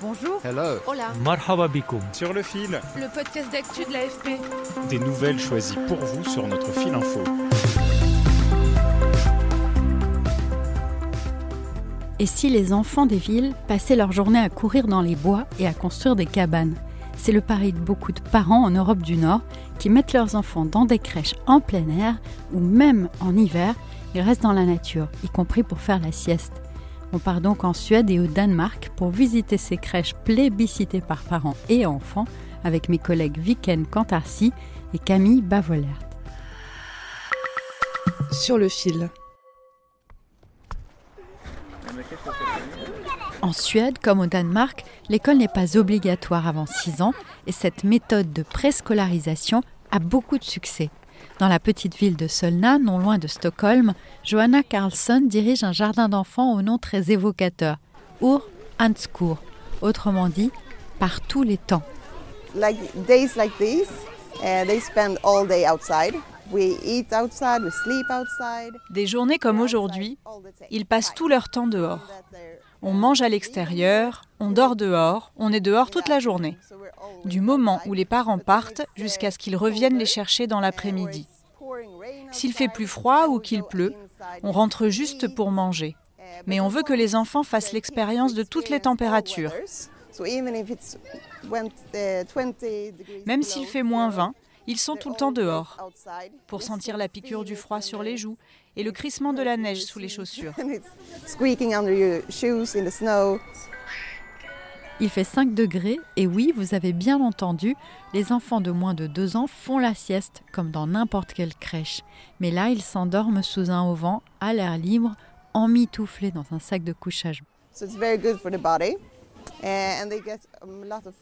Bonjour. Hello. Hola. Marhaba bikoum. Sur le fil, Le podcast d'actu de l'AFP. des nouvelles choisies pour vous sur notre fil info. Et si les enfants des villes passaient leur journée à courir dans les bois et à construire des cabanes? C'est le pari de beaucoup de parents en Europe du Nord qui mettent leurs enfants dans des crèches en plein air ou même en hiver, ils restent dans la nature, y compris pour faire la sieste. On part donc en Suède et au Danemark pour visiter ces crèches plébiscitées par parents et enfants avec mes collègues Viken Kantarsi et Camille Bavolert. Sur le fil. En Suède, comme au Danemark, l'école n'est pas obligatoire avant 6 ans et cette méthode de préscolarisation a beaucoup de succès. Dans la petite ville de Solna, non loin de Stockholm, Johanna Karlsson dirige un jardin d'enfants au nom très évocateur, Ur Anskur, autrement dit, par tous les temps. like days like these, uh, they spend all day outside. We eat outside, we sleep outside. Des journées comme aujourd'hui, ils passent tout leur temps dehors. On mange à l'extérieur, on dort dehors, on est dehors toute la journée. Du moment où les parents partent jusqu'à ce qu'ils reviennent les chercher dans l'après-midi. S'il fait plus froid ou qu'il pleut, on rentre juste pour manger. Mais on veut que les enfants fassent l'expérience de toutes les températures. Même s'il fait moins 20, ils sont tout le temps dehors pour sentir la piqûre du froid sur les joues et le crissement de la neige sous les chaussures. Il fait 5 degrés et oui, vous avez bien entendu, les enfants de moins de 2 ans font la sieste comme dans n'importe quelle crèche. Mais là, ils s'endorment sous un auvent, à l'air libre, emmitouflés dans un sac de couchage. So it's very good for the body. Uh, and they get a lot of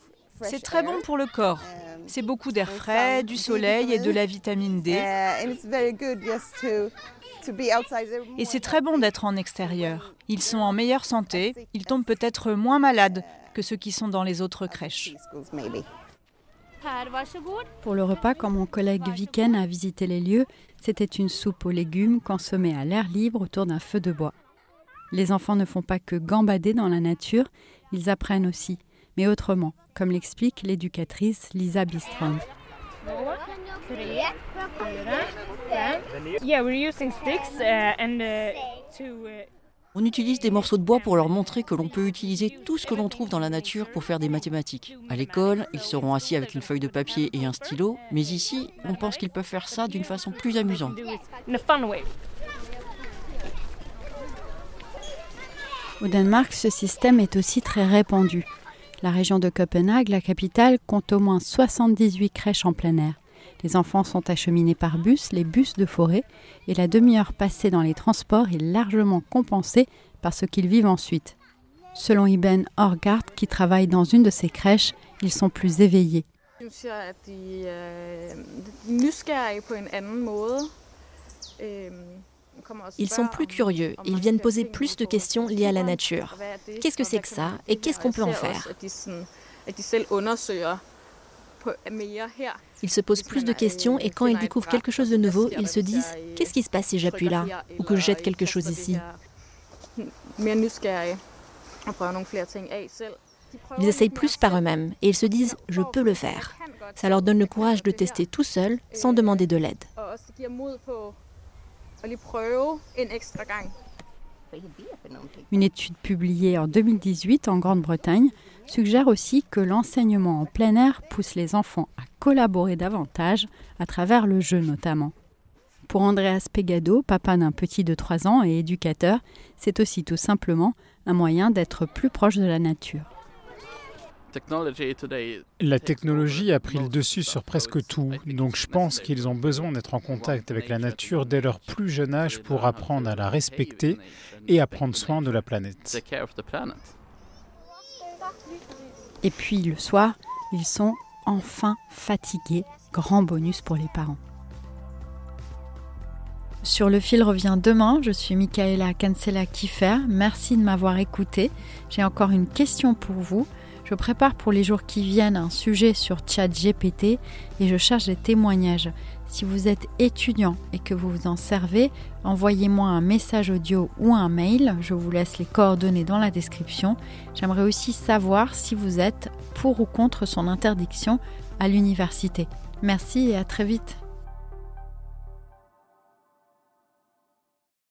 C'est très bon pour le corps. Um, C'est beaucoup d'air frais, du soleil et de la vitamine D. Et more c'est très bon d'être en extérieur. Ils sont en meilleure santé, ils tombent peut-être moins malades que ceux qui sont dans les autres crèches. Pour le repas, quand mon collègue Viken a visité les lieux, c'était une soupe aux légumes consommée à l'air libre autour d'un feu de bois. Les enfants ne font pas que gambader dans la nature, ils apprennent aussi, mais autrement, comme l'explique l'éducatrice Lisa Bistrand. Uh, uh, to. Uh, On utilise des morceaux de bois pour leur montrer que l'on peut utiliser tout ce que l'on trouve dans la nature pour faire des mathématiques. À l'école, ils seront assis avec une feuille de papier et un stylo, mais ici, on pense qu'ils peuvent faire ça d'une façon plus amusante. do it in a fun way. Au Danemark, ce système est aussi très répandu. La région de Copenhague, la capitale, compte au moins 78 crèches en plein air. Les enfants sont acheminés par bus, les bus de forêt, et la demi-heure passée dans les transports est largement compensée par ce qu'ils vivent ensuite. Selon Iben Orgard, qui travaille dans une de ces crèches, ils sont plus éveillés. Ils sont plus curieux, ils viennent poser plus de questions liées à la nature. Qu'est-ce que c'est que ça et qu'est-ce qu'on peut en faire Ils se posent plus de questions et quand ils découvrent quelque chose de nouveau, ils se disent Qu'est-ce qui se passe si j'appuie là Ou que je jette quelque chose ici? Ils essayent plus par eux-mêmes et ils se disent Je peux le faire. Ça leur donne le courage de tester tout seul sans demander de l'aide. Une étude publiée en 2018 en Grande-Bretagne suggère aussi que l'enseignement en plein air pousse les enfants à collaborer davantage, à travers le jeu notamment. Pour Andreas Pegado, papa d'un petit de 3 ans et éducateur, c'est aussi tout simplement un moyen d'être plus proche de la nature. La technologie a pris le dessus sur presque tout, donc je pense qu'ils ont besoin d'être en contact avec la nature dès leur plus jeune âge pour apprendre à la respecter et à prendre soin de la planète. Et puis le soir, ils sont enfin fatigués. Grand bonus pour les parents. Sur le fil revient demain. Je suis Michaela Cancela Kiffer. Merci de m'avoir écouté. J'ai encore une question pour vous. Je prépare pour les jours qui viennent un sujet sur ChatGPT et je cherche des témoignages. Si vous êtes étudiant et que vous vous en servez, envoyez-moi un message audio ou un mail. Je vous laisse les coordonnées dans la description. J'aimerais aussi savoir si vous êtes pour ou contre son interdiction à l'université. Merci et à très vite.